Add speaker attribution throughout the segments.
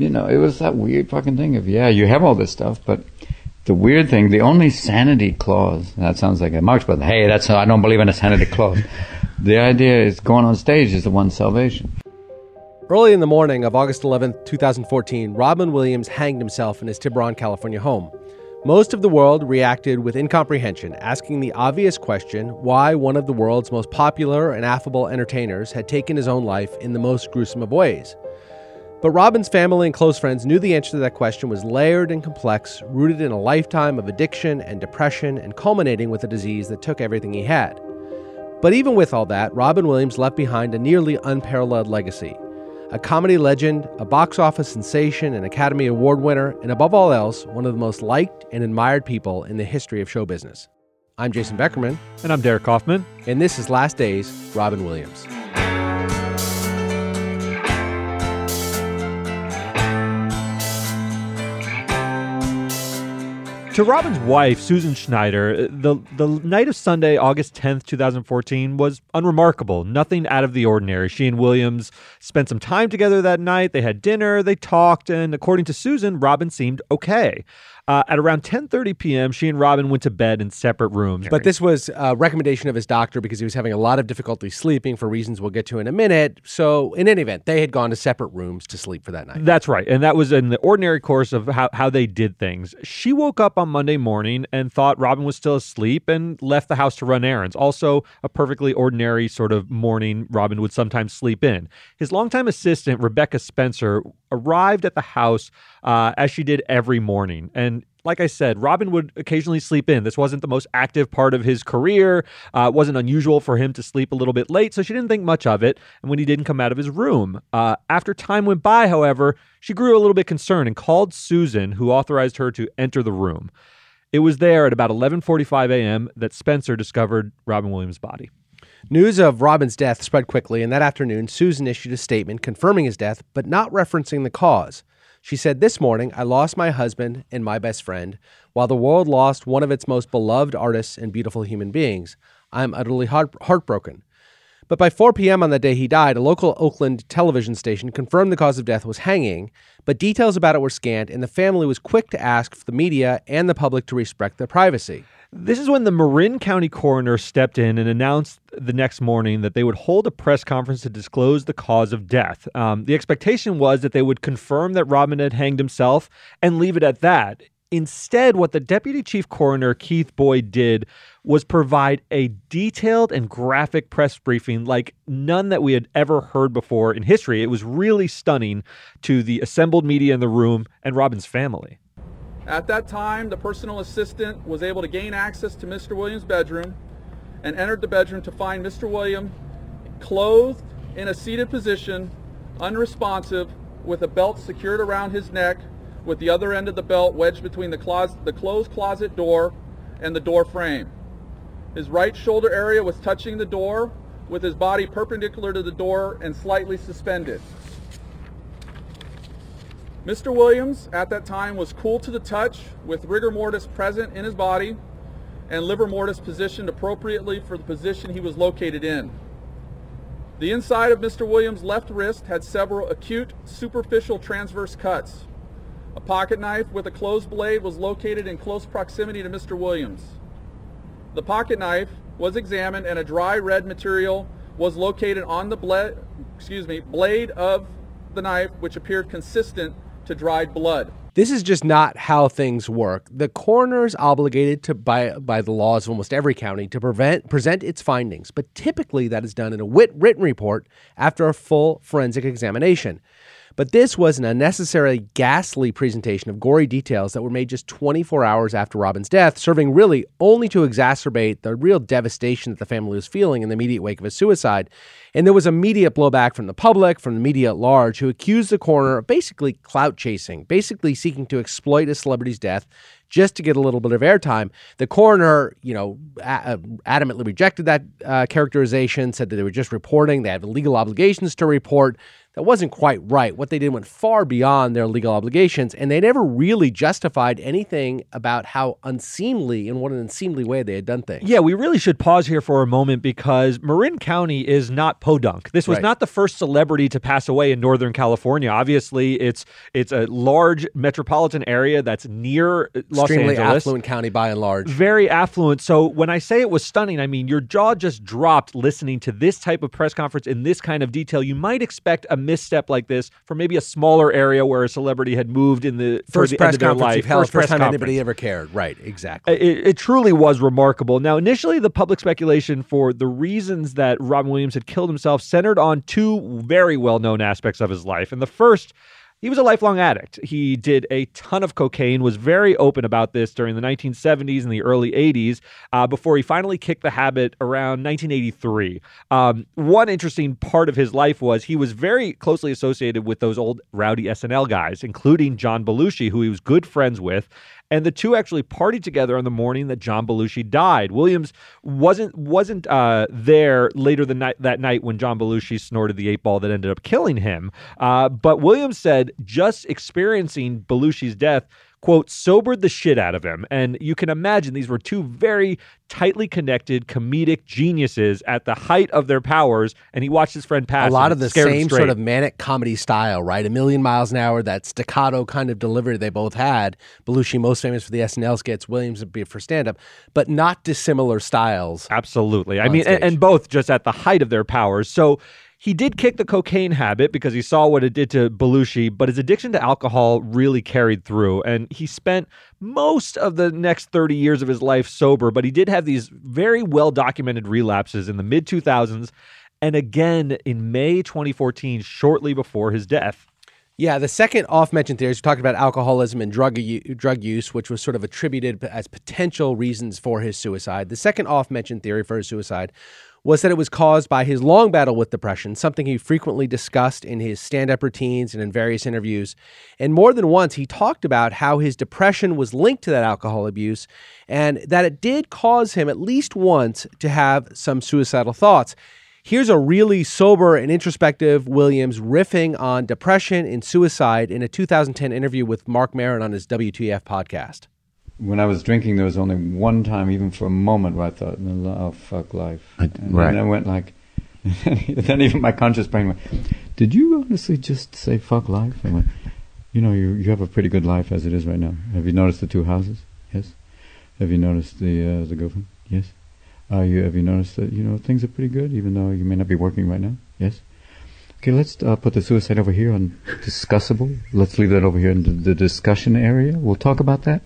Speaker 1: You know, it was that weird fucking thing of, yeah, you have all this stuff, but the weird thing, the only sanity clause, that sounds like a march, but hey, that's, I don't believe in a sanity clause. the idea is going on stage is the one salvation.
Speaker 2: Early in the morning of August 11, 2014, Robin Williams hanged himself in his Tiburon, California home. Most of the world reacted with incomprehension, asking the obvious question why one of the world's most popular and affable entertainers had taken his own life in the most gruesome of ways. But Robin's family and close friends knew the answer to that question was layered and complex, rooted in a lifetime of addiction and depression, and culminating with a disease that took everything he had. But even with all that, Robin Williams left behind a nearly unparalleled legacy. A comedy legend, a box office sensation, an Academy Award winner, and above all else, one of the most liked and admired people in the history of show business. I'm Jason Beckerman.
Speaker 3: And I'm Derek Kaufman.
Speaker 2: And this is Last Days, Robin Williams.
Speaker 3: To Robin's wife, Susan Schneider, the, the night of Sunday, August 10th, 2014, was unremarkable. Nothing out of the ordinary. She and Williams spent some time together that night. They had dinner, they talked, and according to Susan, Robin seemed okay. Uh, at around 10:30 p.m., she and Robin went to bed in separate rooms.
Speaker 2: But this was a recommendation of his doctor because he was having a lot of difficulty sleeping for reasons we'll get to in a minute. So, in any event, they had gone to separate rooms to sleep for that night.
Speaker 3: That's right, and that was in the ordinary course of how how they did things. She woke up on Monday morning and thought Robin was still asleep and left the house to run errands. Also, a perfectly ordinary sort of morning Robin would sometimes sleep in. His longtime assistant Rebecca Spencer arrived at the house uh, as she did every morning. And like I said, Robin would occasionally sleep in. This wasn't the most active part of his career. Uh, it wasn't unusual for him to sleep a little bit late, so she didn't think much of it. And when he didn't come out of his room, uh, after time went by, however, she grew a little bit concerned and called Susan, who authorized her to enter the room. It was there at about 11:45 a.m. that Spencer discovered Robin Williams' body.
Speaker 2: News of Robin's death spread quickly, and that afternoon, Susan issued a statement confirming his death, but not referencing the cause. She said, This morning, I lost my husband and my best friend, while the world lost one of its most beloved artists and beautiful human beings. I am utterly heart- heartbroken. But by 4 p.m. on the day he died, a local Oakland television station confirmed the cause of death was hanging, but details about it were scant, and the family was quick to ask for the media and the public to respect their privacy.
Speaker 3: This is when the Marin County coroner stepped in and announced the next morning that they would hold a press conference to disclose the cause of death. Um, the expectation was that they would confirm that Robin had hanged himself and leave it at that. Instead, what the deputy chief coroner, Keith Boyd, did was provide a detailed and graphic press briefing like none that we had ever heard before in history. It was really stunning to the assembled media in the room and Robin's family.
Speaker 4: At that time, the personal assistant was able to gain access to Mr. Williams' bedroom and entered the bedroom to find Mr. William clothed in a seated position, unresponsive, with a belt secured around his neck, with the other end of the belt wedged between the, closet, the closed closet door and the door frame. His right shoulder area was touching the door, with his body perpendicular to the door and slightly suspended. Mr. Williams at that time was cool to the touch with rigor mortis present in his body and livor mortis positioned appropriately for the position he was located in. The inside of Mr. Williams' left wrist had several acute superficial transverse cuts. A pocket knife with a closed blade was located in close proximity to Mr. Williams. The pocket knife was examined and a dry red material was located on the blade, excuse me, blade of the knife which appeared consistent to dried blood.
Speaker 2: This is just not how things work. The coroner is obligated to by by the laws of almost every county to prevent present its findings, but typically that is done in a wit written report after a full forensic examination. But this was an unnecessarily ghastly presentation of gory details that were made just 24 hours after Robin's death, serving really only to exacerbate the real devastation that the family was feeling in the immediate wake of his suicide. And there was immediate blowback from the public, from the media at large, who accused the coroner of basically clout chasing, basically seeking to exploit a celebrity's death just to get a little bit of airtime. The coroner, you know, a- adamantly rejected that uh, characterization, said that they were just reporting, they had legal obligations to report that wasn't quite right. What they did went far beyond their legal obligations, and they never really justified anything about how unseemly, in what an unseemly way they had done things.
Speaker 3: Yeah, we really should pause here for a moment because Marin County is not Podunk. This was
Speaker 2: Right.
Speaker 3: not the first celebrity to pass away in Northern California. Obviously, it's it's a large metropolitan area that's near uh, Los
Speaker 2: Extremely
Speaker 3: Angeles.
Speaker 2: affluent county by and large.
Speaker 3: Very affluent. So when I say it was stunning, I mean your jaw just dropped listening to this type of press conference in this kind of detail. You might expect a misstep like this for maybe a smaller area where a celebrity had moved in the
Speaker 2: First
Speaker 3: the
Speaker 2: press
Speaker 3: end of their
Speaker 2: conference
Speaker 3: life.
Speaker 2: held, first,
Speaker 3: press
Speaker 2: time
Speaker 3: conference.
Speaker 2: anybody ever cared. Right, exactly.
Speaker 3: It, it truly was remarkable. Now, initially, the public speculation for the reasons that Robin Williams had killed himself centered on two very well known aspects of his life. And the first, he was a lifelong addict. He did a ton of cocaine, was very open about this during the 1970s and the early 80s uh, before he finally kicked the habit around 1983. Um, one interesting part of his life was he was very closely associated with those old rowdy SNL guys, including John Belushi, who he was good friends with. And the two actually partied together on the morning that John Belushi died. Williams wasn't wasn't uh, there later the night that night when John Belushi snorted the eight ball that ended up killing him. Uh, but Williams said just experiencing Belushi's death quote sobered the shit out of him and you can imagine these were two very tightly connected comedic geniuses at the height of their powers and he watched his friend pass
Speaker 2: a lot of the same sort of manic comedy style, right? A million miles an hour, that staccato kind of delivery they both had. Belushi most famous for the SNL skits, Williams would be for stand up, but not dissimilar styles.
Speaker 3: Absolutely. I mean, and, and both just at the height of their powers. So he did kick the cocaine habit because he saw what it did to Belushi, but his addiction to alcohol really carried through. And he spent most of the next 30 years of his life sober, but he did have these very well documented relapses in the mid 2000s and again in May 2014, shortly before his death.
Speaker 2: Yeah, the second off-mentioned theories we talked about alcoholism and drug u- drug use, which was sort of attributed as potential reasons for his suicide. The second off-mentioned theory for his suicide was that it was caused by his long battle with depression, something he frequently discussed in his stand-up routines and in various interviews. And more than once, he talked about how his depression was linked to that alcohol abuse, and that it did cause him at least once to have some suicidal thoughts. Here's a really sober and introspective Williams riffing on depression and suicide in a 2010 interview with Marc Maron on his WTF podcast.
Speaker 1: When I was drinking, there was only one time, even for a moment, where I thought, "Oh fuck life,"
Speaker 5: I-
Speaker 1: and
Speaker 5: right.
Speaker 1: then I went like, then even my conscious brain went, "Did you honestly just say fuck life?" I went, "You know, you you have a pretty good life as it is right now. Have you noticed the two houses? Yes. Have you noticed the uh, the girlfriend? Yes. Uh, you have you noticed that you know things are pretty good, even though you may not be working right now? Yes. Okay, let's uh, put the suicide over here on discussable. Let's leave that over here in the, the discussion area. We'll talk about that.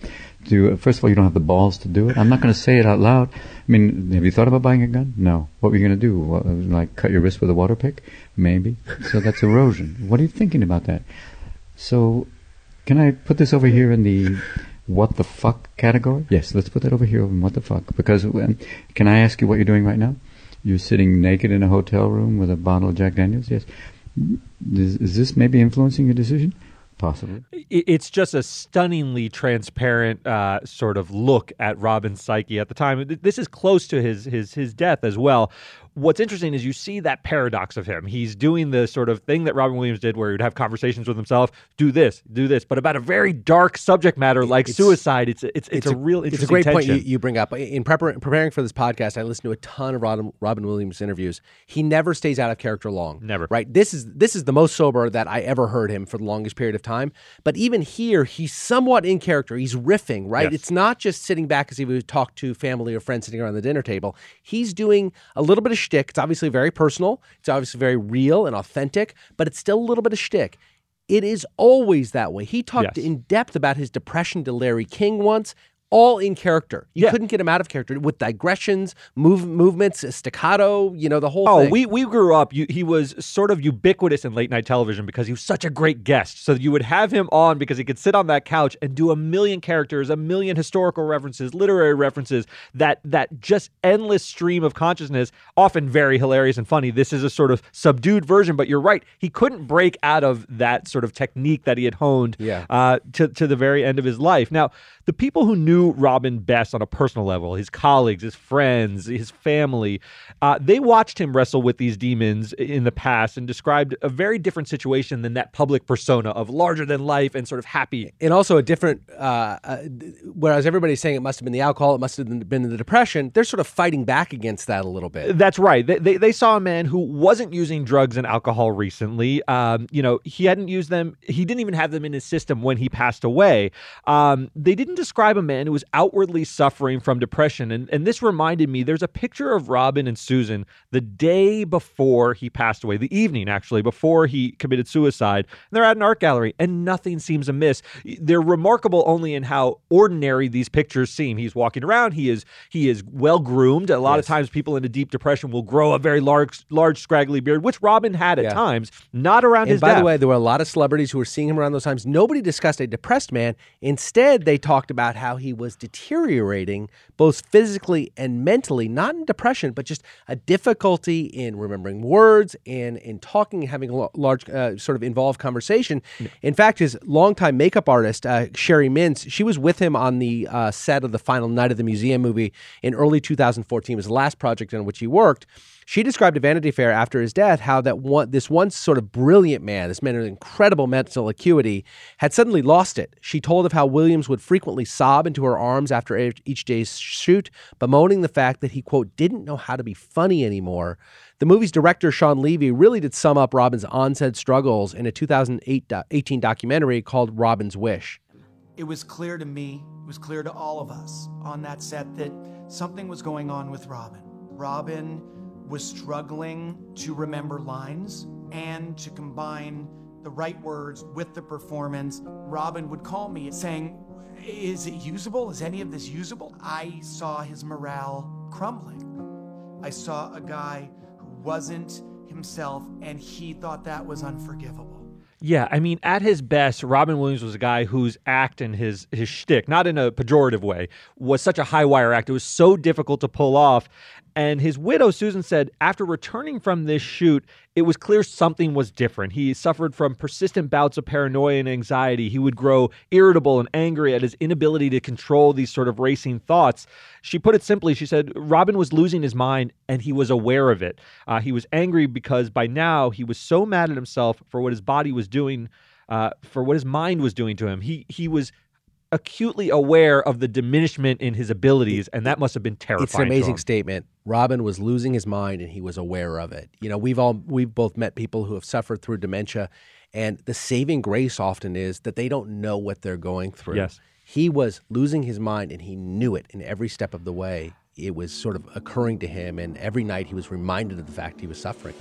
Speaker 1: Do first of all, you don't have the balls to do it. I'm not going to say it out loud. I mean, have you thought about buying a gun? No. What were you going to do? What, like cut your wrist with a water pick? Maybe. So that's erosion. What are you thinking about that? So, can I put this over here in the what the fuck category? Yes, let's put that over here in what the fuck. Because um, can I ask you what you're doing right now? You're sitting naked in a hotel room with a bottle of Jack Daniels. Yes. Is, is this maybe influencing your decision? Possibly.
Speaker 3: it's just a stunningly transparent uh, sort of look at Robin's psyche at the time. This is close to his his his death as well. What's interesting is you see that paradox of him. He's doing the sort of thing that Robin Williams did, where he'd have conversations with himself, do this, do this, but about a very dark subject matter like
Speaker 2: It's-
Speaker 3: suicide. It's a, it's it's, a, real interesting
Speaker 2: It's a great point you, you bring up. In prepar- preparing for this podcast, I listened to a ton of Robin, Robin Williams interviews. He never stays out of character long.
Speaker 3: Never.
Speaker 2: Right. This is this is the most sober that I ever heard him for the longest period of time. But even here, he's somewhat in character. He's riffing. Right.
Speaker 3: Yes.
Speaker 2: It's not just sitting back as if he would talk to family or friends sitting around the dinner table. He's doing a little bit of shtick. It's obviously very personal. It's obviously very real and authentic, but it's still a little bit of shtick. It is always that way. He talked
Speaker 3: Yes.
Speaker 2: in depth about his depression to Larry King once. All in character. You
Speaker 3: Yeah.
Speaker 2: couldn't get him out of character with digressions, move movements, staccato. You know the whole.
Speaker 3: Oh,
Speaker 2: thing.
Speaker 3: we we grew up. You, he was sort of ubiquitous in late night television because he was such a great guest. So you would have him on because he could sit on that couch and do a million characters, a million historical references, literary references. That that just endless stream of consciousness, often very hilarious and funny. This is a sort of subdued version, but you're right. He couldn't break out of that sort of technique that he had honed
Speaker 2: Yeah.
Speaker 3: uh, to to the very end of his life. Now, the people who knew Robin best on a personal level, his colleagues, his friends, his family, uh, they watched him wrestle with these demons in the past and described a very different situation than that public persona of larger than life and sort of happy.
Speaker 2: and also a different. Uh, uh, whereas everybody's saying it must have been the alcohol, it must have been the depression. They're sort of fighting back against that a little bit.
Speaker 3: That's right. They, they, they saw a man who wasn't using drugs and alcohol recently. Um, you know, he hadn't used them. He didn't even have them in his system when he passed away. Um, they didn't describe a man who was outwardly suffering from depression. And, and this reminded me there's a picture of Robin and Susan the day before he passed away, the evening actually, before he committed suicide. And they're at an art gallery and nothing seems amiss. They're remarkable only in how ordinary these pictures seem. He's walking around, he is he is well groomed. A lot of times people in a deep depression will grow a very large large scraggly beard, which Robin had at
Speaker 2: Yeah.
Speaker 3: times, not around
Speaker 2: And
Speaker 3: his
Speaker 2: by the way, there were a lot of celebrities who were seeing him around those times. Nobody discussed a depressed man. Instead, they talked about how he was deteriorating both physically and mentally, not in depression, but just a difficulty in remembering words and in talking, having a large, uh, sort of involved conversation. In fact, his longtime makeup artist, uh, Sherry Mintz, she was with him on the uh, set of the final night of the museum movie in early 2014. It was the last project on which he worked. She described to Vanity Fair after his death how that one this once sort of brilliant man, this man with incredible mental acuity, had suddenly lost it. She told of how Williams would frequently sob into her arms after each day's shoot, bemoaning the fact that he quote didn't know how to be funny anymore. The movie's director Shawn Levy really did sum up Robin's onset struggles in a 2008 do- uh, 18 documentary called Robin's Wish.
Speaker 5: It was clear to me, it was clear to all of us on that set that something was going on with Robin. Robin was struggling to remember lines and to combine the right words with the performance. Robin would call me saying, Is it usable? Is any of this usable? I saw his morale crumbling. I saw a guy who wasn't himself and he thought that was unforgivable.
Speaker 3: Yeah, I mean, at his best, Robin Williams was a guy whose act and his his shtick, not in a pejorative way, was such a high wire act. It was so difficult to pull off. And his widow, Susan, said after returning from this shoot, it was clear something was different. He suffered from persistent bouts of paranoia and anxiety. He would grow irritable and angry at his inability to control these sort of racing thoughts. She put it simply, she said, Robin was losing his mind and he was aware of it. Uh, he was angry because by now he was so mad at himself for what his body was doing, uh, for what his mind was doing to him. He, he was acutely aware of the diminishment in his abilities, and that must have been terrifying.
Speaker 2: It's an amazing statement. Robin was losing his mind and he was aware of it. You know, we've all we've both met people who have suffered through dementia and the saving grace often is that they don't know what they're going through.
Speaker 3: Yes.
Speaker 2: He was losing his mind and he knew it in every step of the way. It was sort of occurring to him and every night he was reminded of the fact he was suffering.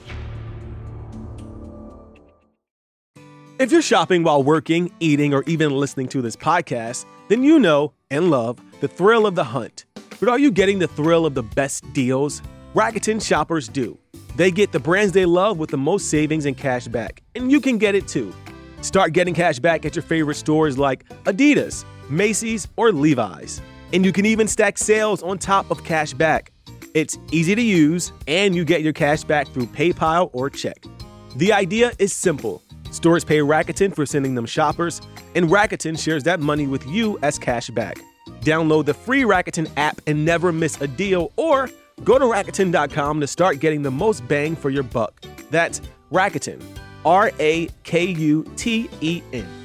Speaker 6: If you're shopping while working, eating, or even listening to this podcast, then you know and love the thrill of the hunt. But are you getting the thrill of the best deals? Rakuten shoppers do. They get the brands they love with the most savings and cash back, and you can get it too. Start getting cash back at your favorite stores like Adidas, Macy's, or Levi's. And you can even stack sales on top of cash back. It's easy to use, and you get your cash back through PayPal or check. The idea is simple. Stores pay Rakuten for sending them shoppers, and Rakuten shares that money with you as cash back. Download the free Rakuten app and never miss a deal, or go to Rakuten.com to start getting the most bang for your buck. That's Rakuten, R A K U T E N.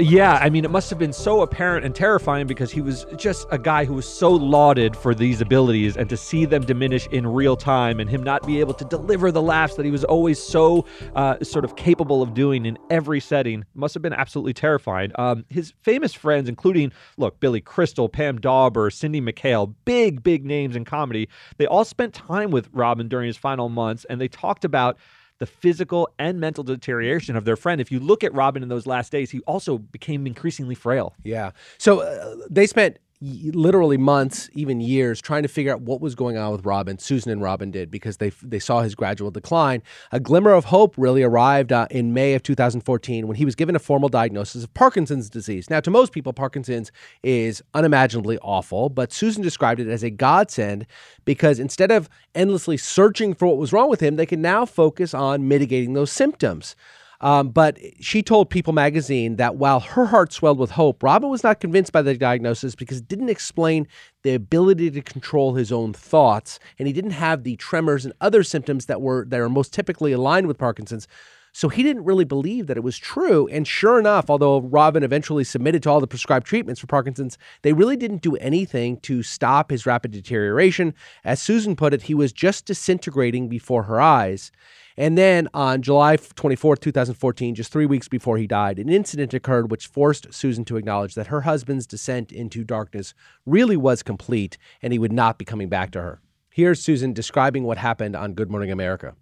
Speaker 3: Yeah, I mean, it must have been so apparent and terrifying because he was just a guy who was so lauded for these abilities, and to see them diminish in real time and him not be able to deliver the laughs that he was always so uh, sort of capable of doing in every setting must have been absolutely terrifying. Um, his famous friends, including, look, Billy Crystal, Pam Dawber, Cindy McHale, big, big names in comedy, they all spent time with Robin during his final months, and they talked about the physical and mental deterioration of their friend. If you look at Robin in those last days, he also became increasingly frail.
Speaker 2: Yeah. So uh, they spent literally months, even years, trying to figure out what was going on with Robin. Susan and Robin did because they they saw his gradual decline. A glimmer of hope really arrived uh, in May of 2014 when he was given a formal diagnosis of Parkinson's disease. Now, to most people, Parkinson's is unimaginably awful, but Susan described it as a godsend because instead of endlessly searching for what was wrong with him, they can now focus on mitigating those symptoms. Um, but she told People magazine that while her heart swelled with hope, Robin was not convinced by the diagnosis because it didn't explain the ability to control his own thoughts, and he didn't have the tremors and other symptoms that were that are most typically aligned with Parkinson's. So he didn't really believe that it was true. And sure enough, although Robin eventually submitted to all the prescribed treatments for Parkinson's, they really didn't do anything to stop his rapid deterioration. As Susan put it, he was just disintegrating before her eyes. And then on July 24, 2014, just three weeks before he died, an incident occurred which forced Susan to acknowledge that her husband's descent into darkness really was complete and he would not be coming back to her. Here's Susan describing what happened on Good Morning America.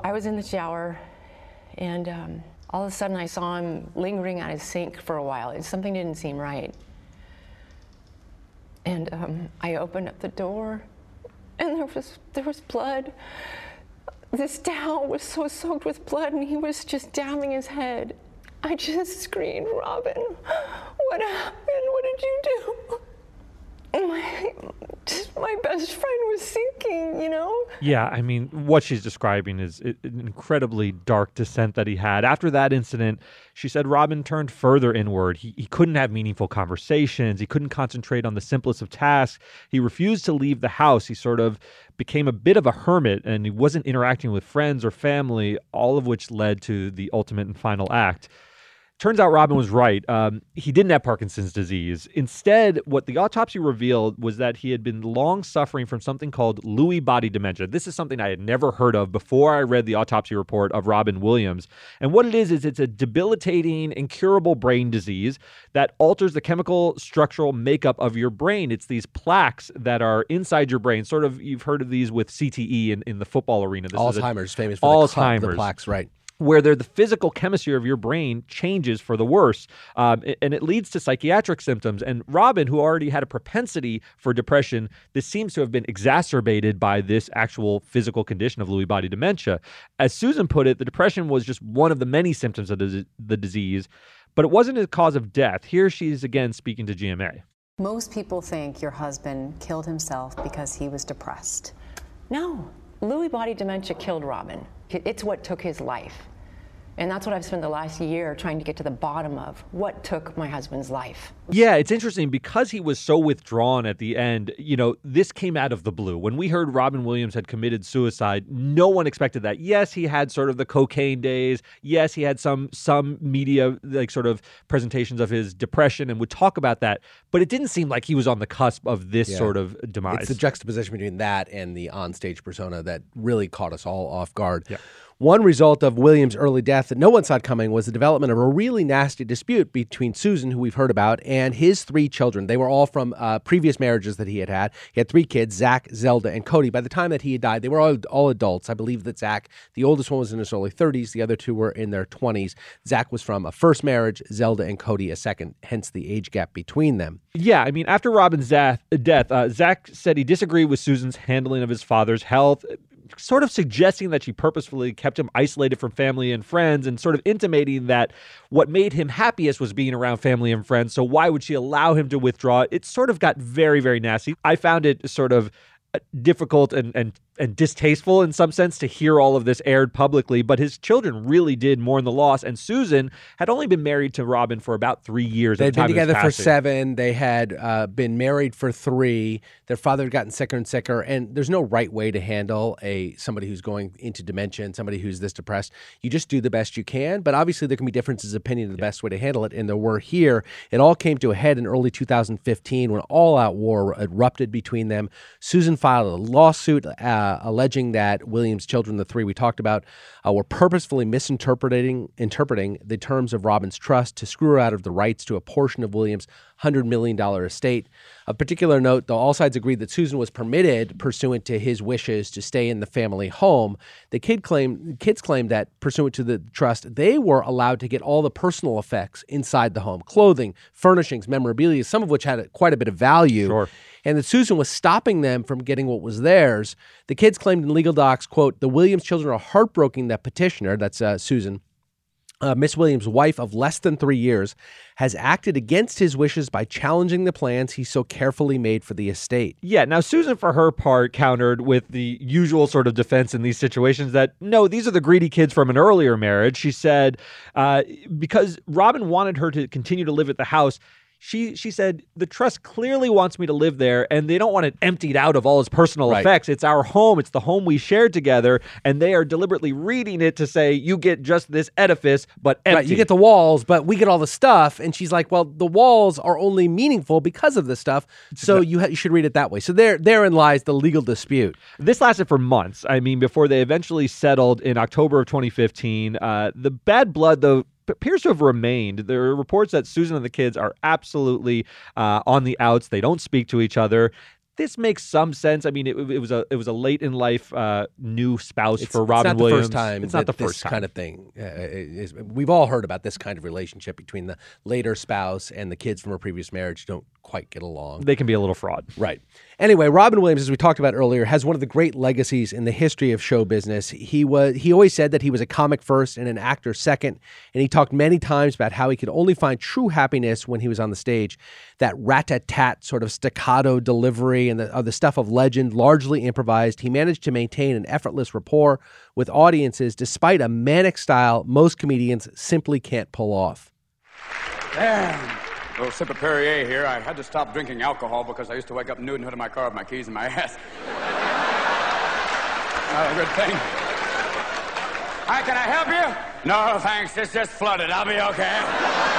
Speaker 7: I was in the shower and um, all of a sudden I saw him lingering at his sink for a while. And something didn't seem right. And um, I opened up the door and there was, there was blood this towel was so soaked with blood and he was just damning his head. I just screamed, Robin, what happened? What did you do? My, my best friend was sinking, you know?
Speaker 3: Yeah, I mean, what she's describing is an incredibly dark descent that he had. After that incident, she said Robin turned further inward. He, he couldn't have meaningful conversations. He couldn't concentrate on the simplest of tasks. He refused to leave the house. He sort of became a bit of a hermit and he wasn't interacting with friends or family, all of which led to the ultimate and final act. Turns out Robin was right. Um, he didn't have Parkinson's disease. Instead, what the autopsy revealed was that he had been long suffering from something called Lewy body dementia. This is something I had never heard of before I read the autopsy report of Robin Williams. And what it is, is it's a debilitating, incurable brain disease that alters the chemical structural makeup of your brain. It's these plaques that are inside your brain. Sort of, you've heard of these with CTE in, in the football arena.
Speaker 2: This Alzheimer's, a, famous for Alzheimer's. The, the plaques, right
Speaker 3: where the physical chemistry of your brain changes for the worse. Um, and it leads to psychiatric symptoms. And Robin, who already had a propensity for depression, this seems to have been exacerbated by this actual physical condition of Lewy body dementia. As Susan put it, the depression was just one of the many symptoms of the, disease, but it wasn't a cause of death. Here she's again speaking to GMA.
Speaker 8: Most people think your husband killed himself because he was depressed.
Speaker 7: No, Lewy body dementia killed Robin. It's what took his life. And that's what I've spent the last year trying to get to the bottom of what took my husband's life.
Speaker 3: Yeah, it's interesting because he was so withdrawn at the end. You know, this came out of the blue. When we heard Robin Williams had committed suicide, no one expected that. Yes, he had sort of the cocaine days. Yes, he had some some media like sort of presentations of his depression and would talk about that, but it didn't seem like he was on the cusp of this yeah. sort of demise.
Speaker 2: It's the juxtaposition between that and the onstage persona that really caught us all off guard. Yeah. One result of Williams' early death that no one saw coming was the development of a really nasty dispute between Susan, who we've heard about, and his three children. They were all from uh, previous marriages that he had had. He had three kids Zach, Zelda, and Cody. By the time that he had died, they were all, all adults. I believe that Zach, the oldest one, was in his early 30s, the other two were in their 20s. Zach was from a first marriage, Zelda and Cody a second, hence the age gap between them.
Speaker 3: Yeah, I mean, after Robin's death, uh, Zach said he disagreed with Susan's handling of his father's health sort of suggesting that she purposefully kept him isolated from family and friends and sort of intimating that what made him happiest was being around family and friends. So why would she allow him to withdraw? It sort of got very, very nasty. I found it sort of uh, difficult and, and and distasteful in some sense to hear all of this aired publicly, but his children really did mourn the loss. And Susan had only been married to Robin for about three years.
Speaker 2: They'd
Speaker 3: the
Speaker 2: been together for seven. They had uh, been married for three. Their father had gotten sicker and sicker. And there's no right way to handle a somebody who's going into dementia and somebody who's this depressed. You just do the best you can. But obviously, there can be differences of opinion of the yeah. best way to handle it. And there were here. It all came to a head in early 2015 when all-out war erupted between them. Susan filed a lawsuit uh, alleging that that Williams' children, the three we talked about, uh, were purposefully misinterpreting interpreting the terms of Robin's trust to screw her out of the rights to a portion of Williams' $100 million estate. Of particular note, though all sides agreed that Susan was permitted, pursuant to his wishes, to stay in the family home, the kid claimed, kids claimed that, pursuant to the trust, they were allowed to get all the personal effects inside the home clothing, furnishings, memorabilia, some of which had quite a bit of value.
Speaker 3: Sure
Speaker 2: and that Susan was stopping them from getting what was theirs. The kids claimed in legal docs, quote, the Williams children are heartbroken that petitioner, that's uh, Susan, uh, Miss Williams' wife of less than three years, has acted against his wishes by challenging the plans he so carefully made for the estate.
Speaker 3: Yeah, now Susan, for her part, countered with the usual sort of defense in these situations that no, these are the greedy kids from an earlier marriage. She said, uh, because Robin wanted her to continue to live at the house, she she said the trust clearly wants me to live there and they don't want it emptied out of all its personal
Speaker 2: Right.
Speaker 3: effects it's our home it's the home we shared together and they are deliberately reading it to say you get just this edifice but empty
Speaker 2: Right, you get the walls, but we get all the stuff. And she's like, well, the walls are only meaningful because of the stuff. So you, ha- you should read it that way. So there, therein lies the legal dispute.
Speaker 3: This lasted for months. I mean, before they eventually settled in October of 2015. Uh, the bad blood, though, appears to have remained. There are reports that Susan and the kids are absolutely uh, on the outs. They don't speak to each other. This makes some sense. I mean, it, it was a it was a late in life uh, new spouse
Speaker 2: It's,
Speaker 3: for
Speaker 2: it's
Speaker 3: Robin
Speaker 2: not the first time.
Speaker 3: It's not the first time.
Speaker 2: kind of thing. Uh, is, we've all heard about this kind of relationship between the later spouse and the kids from a previous marriage don't quite get along.
Speaker 3: They can be a little fraud.
Speaker 2: Right. Anyway, Robin Williams, as we talked about earlier, has one of the great legacies in the history of show business. He was he always said that he was a comic first and an actor second, and he talked many times about how he could only find true happiness when he was on the stage. That rat-tat-tat sort of staccato delivery and the, the stuff of legend, largely improvised. He managed to maintain an effortless rapport with audiences despite a manic style most comedians simply can't pull off.
Speaker 9: Damn. Little sip of Perrier here. I had to stop drinking alcohol because I used to wake up nude and hood of my car with my keys in my ass. Not a good thing. Hi, can I help you? No, thanks. It's just flooded. I'll be okay.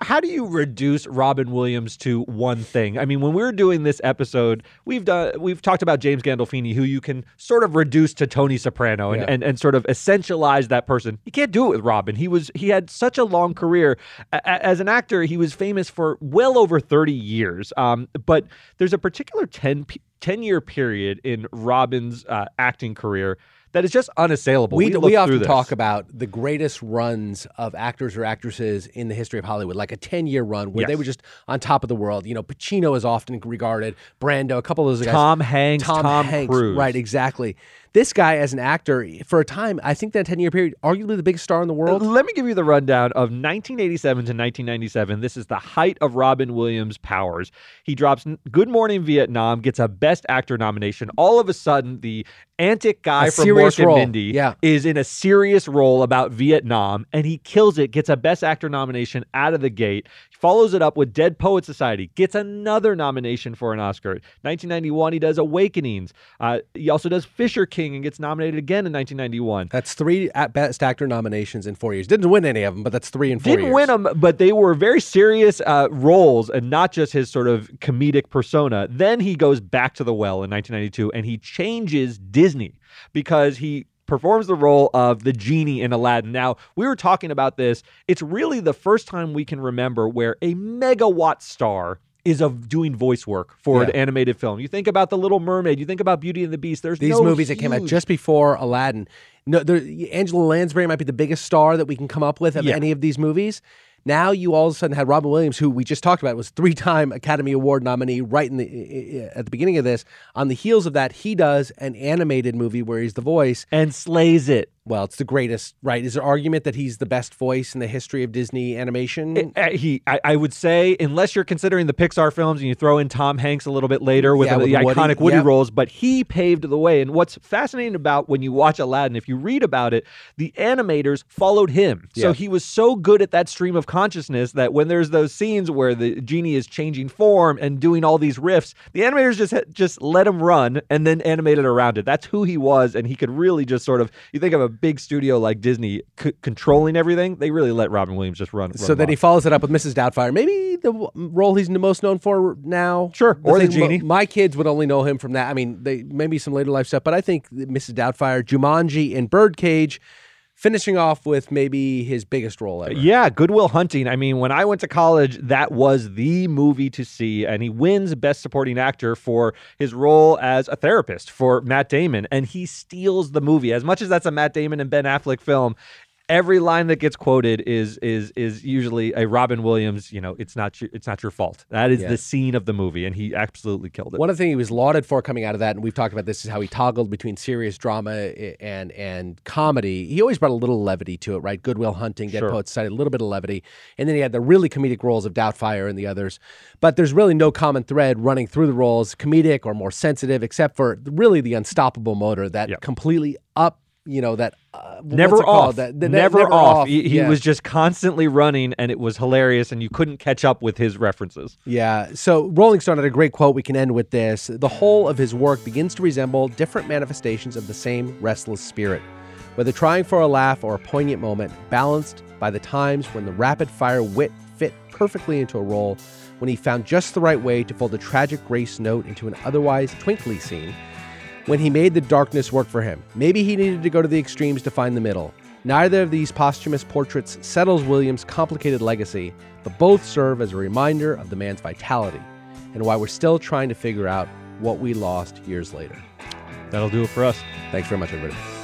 Speaker 3: How do you reduce Robin Williams to one thing? I mean, when we were doing this episode, we've done we've talked about James Gandolfini, who you can sort of reduce to Tony Soprano and,
Speaker 2: Yeah.
Speaker 3: and, and sort of essentialize that person. You can't do it with Robin. He was he had such a long career A- as an actor. He was famous for well over thirty years. Um, but there's a particular 10, pe- 10 year period in Robin's uh, acting career that is just unassailable.
Speaker 2: We,
Speaker 3: looked
Speaker 2: we often talk about the greatest runs of actors or actresses in the history of Hollywood, like a 10 year run where they were just on top of the world. You know, Pacino is often regarded, Brando, a couple of those guys.
Speaker 3: Tom Hanks, Tom
Speaker 2: Hanks.
Speaker 3: Cruise.
Speaker 2: Right, exactly. This guy, as an actor, for a time, I think that 10 year period, arguably the biggest star in the uh, world.
Speaker 3: Let me give you the rundown of 1987 to 1997. This is the height of Robin Williams' powers. He drops Good Morning Vietnam, gets a Best Actor nomination. All of a sudden, the antic guy
Speaker 2: A
Speaker 3: from Mork and. Mindy
Speaker 2: Yeah.
Speaker 3: is in a serious role about Vietnam, and he kills it. Gets a Best Actor nomination out of the gate. Follows it up with Dead Poet Society. Gets another nomination for an Oscar. 1991, he does Awakenings. Uh, he also does Fisher King and gets nominated again in 1991.
Speaker 2: That's three at Best Actor nominations in four years. Didn't win any of them, but that's three in 4
Speaker 3: didn't
Speaker 2: years.
Speaker 3: win them, but they were very serious uh, roles and not just his sort of comedic persona. Then he goes back to the well in 1992 and he changes Disney because he performs the role of the genie in Aladdin. Now, we were talking about this. It's really the first time we can remember where a megawatt star is of doing voice work for an animated film. You think about The Little Mermaid, you think about Beauty and the Beast. There's
Speaker 2: These
Speaker 3: no
Speaker 2: movies that came out just before Aladdin. No, there, Angela Lansbury might be the biggest star that we can come up with of
Speaker 3: Yeah.
Speaker 2: any of these movies. Now you all of a sudden had Robin Williams, who we just talked about, was three-time Academy Award nominee. Right in the at the beginning of this, on the heels of that, he does an animated movie where he's the voice.
Speaker 3: and slays it.
Speaker 2: Well, it's the greatest, right? Is there argument that he's the best voice in the history of Disney animation?
Speaker 3: Uh, he, I, I would say, unless you're considering the Pixar films and you throw in Tom Hanks a little bit later with,
Speaker 2: Yeah,
Speaker 3: the,
Speaker 2: with
Speaker 3: the
Speaker 2: Woody,
Speaker 3: iconic Woody
Speaker 2: yep.
Speaker 3: roles, but he paved the way. And what's fascinating about when you watch Aladdin, if you read about it, the animators followed him. So he was so good at that stream of consciousness that when there's those scenes where the genie is changing form and doing all these riffs, the animators just just let him run and then animated around it. That's who he was, and he could really just sort of. You think of a big studio like Disney c- controlling everything, they really let Robin Williams just run.
Speaker 2: so
Speaker 3: run
Speaker 2: then
Speaker 3: wild.
Speaker 2: he follows it up with Mrs. Doubtfire. Maybe the role he's the most known for now.
Speaker 3: Sure, or the genie.
Speaker 2: My kids would only know him from that. I mean, they maybe some later life stuff, but I think Mrs. Doubtfire, Jumanji, and Birdcage. Finishing off with maybe his biggest role ever.
Speaker 3: Yeah, Good Will Hunting. I mean, when I went to college, that was the movie to see, and he wins Best Supporting Actor for his role as a therapist for Matt Damon, and he steals the movie. As much as that's a Matt Damon and Ben Affleck film, every line that gets quoted is is is usually a Robin Williams. You know, it's not your, it's not your fault. That is
Speaker 2: Yeah.
Speaker 3: the scene of the movie, and he absolutely killed it.
Speaker 2: One of the things he was lauded for coming out of that, and we've talked about this, is how he toggled between serious drama eh, and and comedy. He always brought a little levity to it, right? Good Will Hunting, Dead
Speaker 3: Sure.
Speaker 2: Poets Society, a little bit of levity, and then he had the really comedic roles of Doubtfire and the others. But there's really no common thread running through the roles, comedic or more sensitive, except for really the unstoppable motor that completely up. You know that uh,
Speaker 3: Never off.
Speaker 2: That, that-
Speaker 3: never,
Speaker 2: never
Speaker 3: off. He, he
Speaker 2: Yeah.
Speaker 3: was just constantly running, and it was hilarious, and you couldn't catch up with his references.
Speaker 2: Yeah. So Rolling Stone had a great quote. We can end with this. The whole of his work begins to resemble different manifestations of the same restless spirit, whether trying for a laugh or a poignant moment, balanced by the times when the rapid fire wit fit perfectly into a role, when he found just the right way to fold a tragic grace note into an otherwise twinkly scene, when he made the darkness work for him. Maybe he needed to go to the extremes to find the middle. Neither of these posthumous portraits settles Williams' complicated legacy, but both serve as a reminder of the man's vitality and why we're still trying to figure out what we lost years later.
Speaker 3: That'll do it for us.
Speaker 2: Thanks very much, everybody.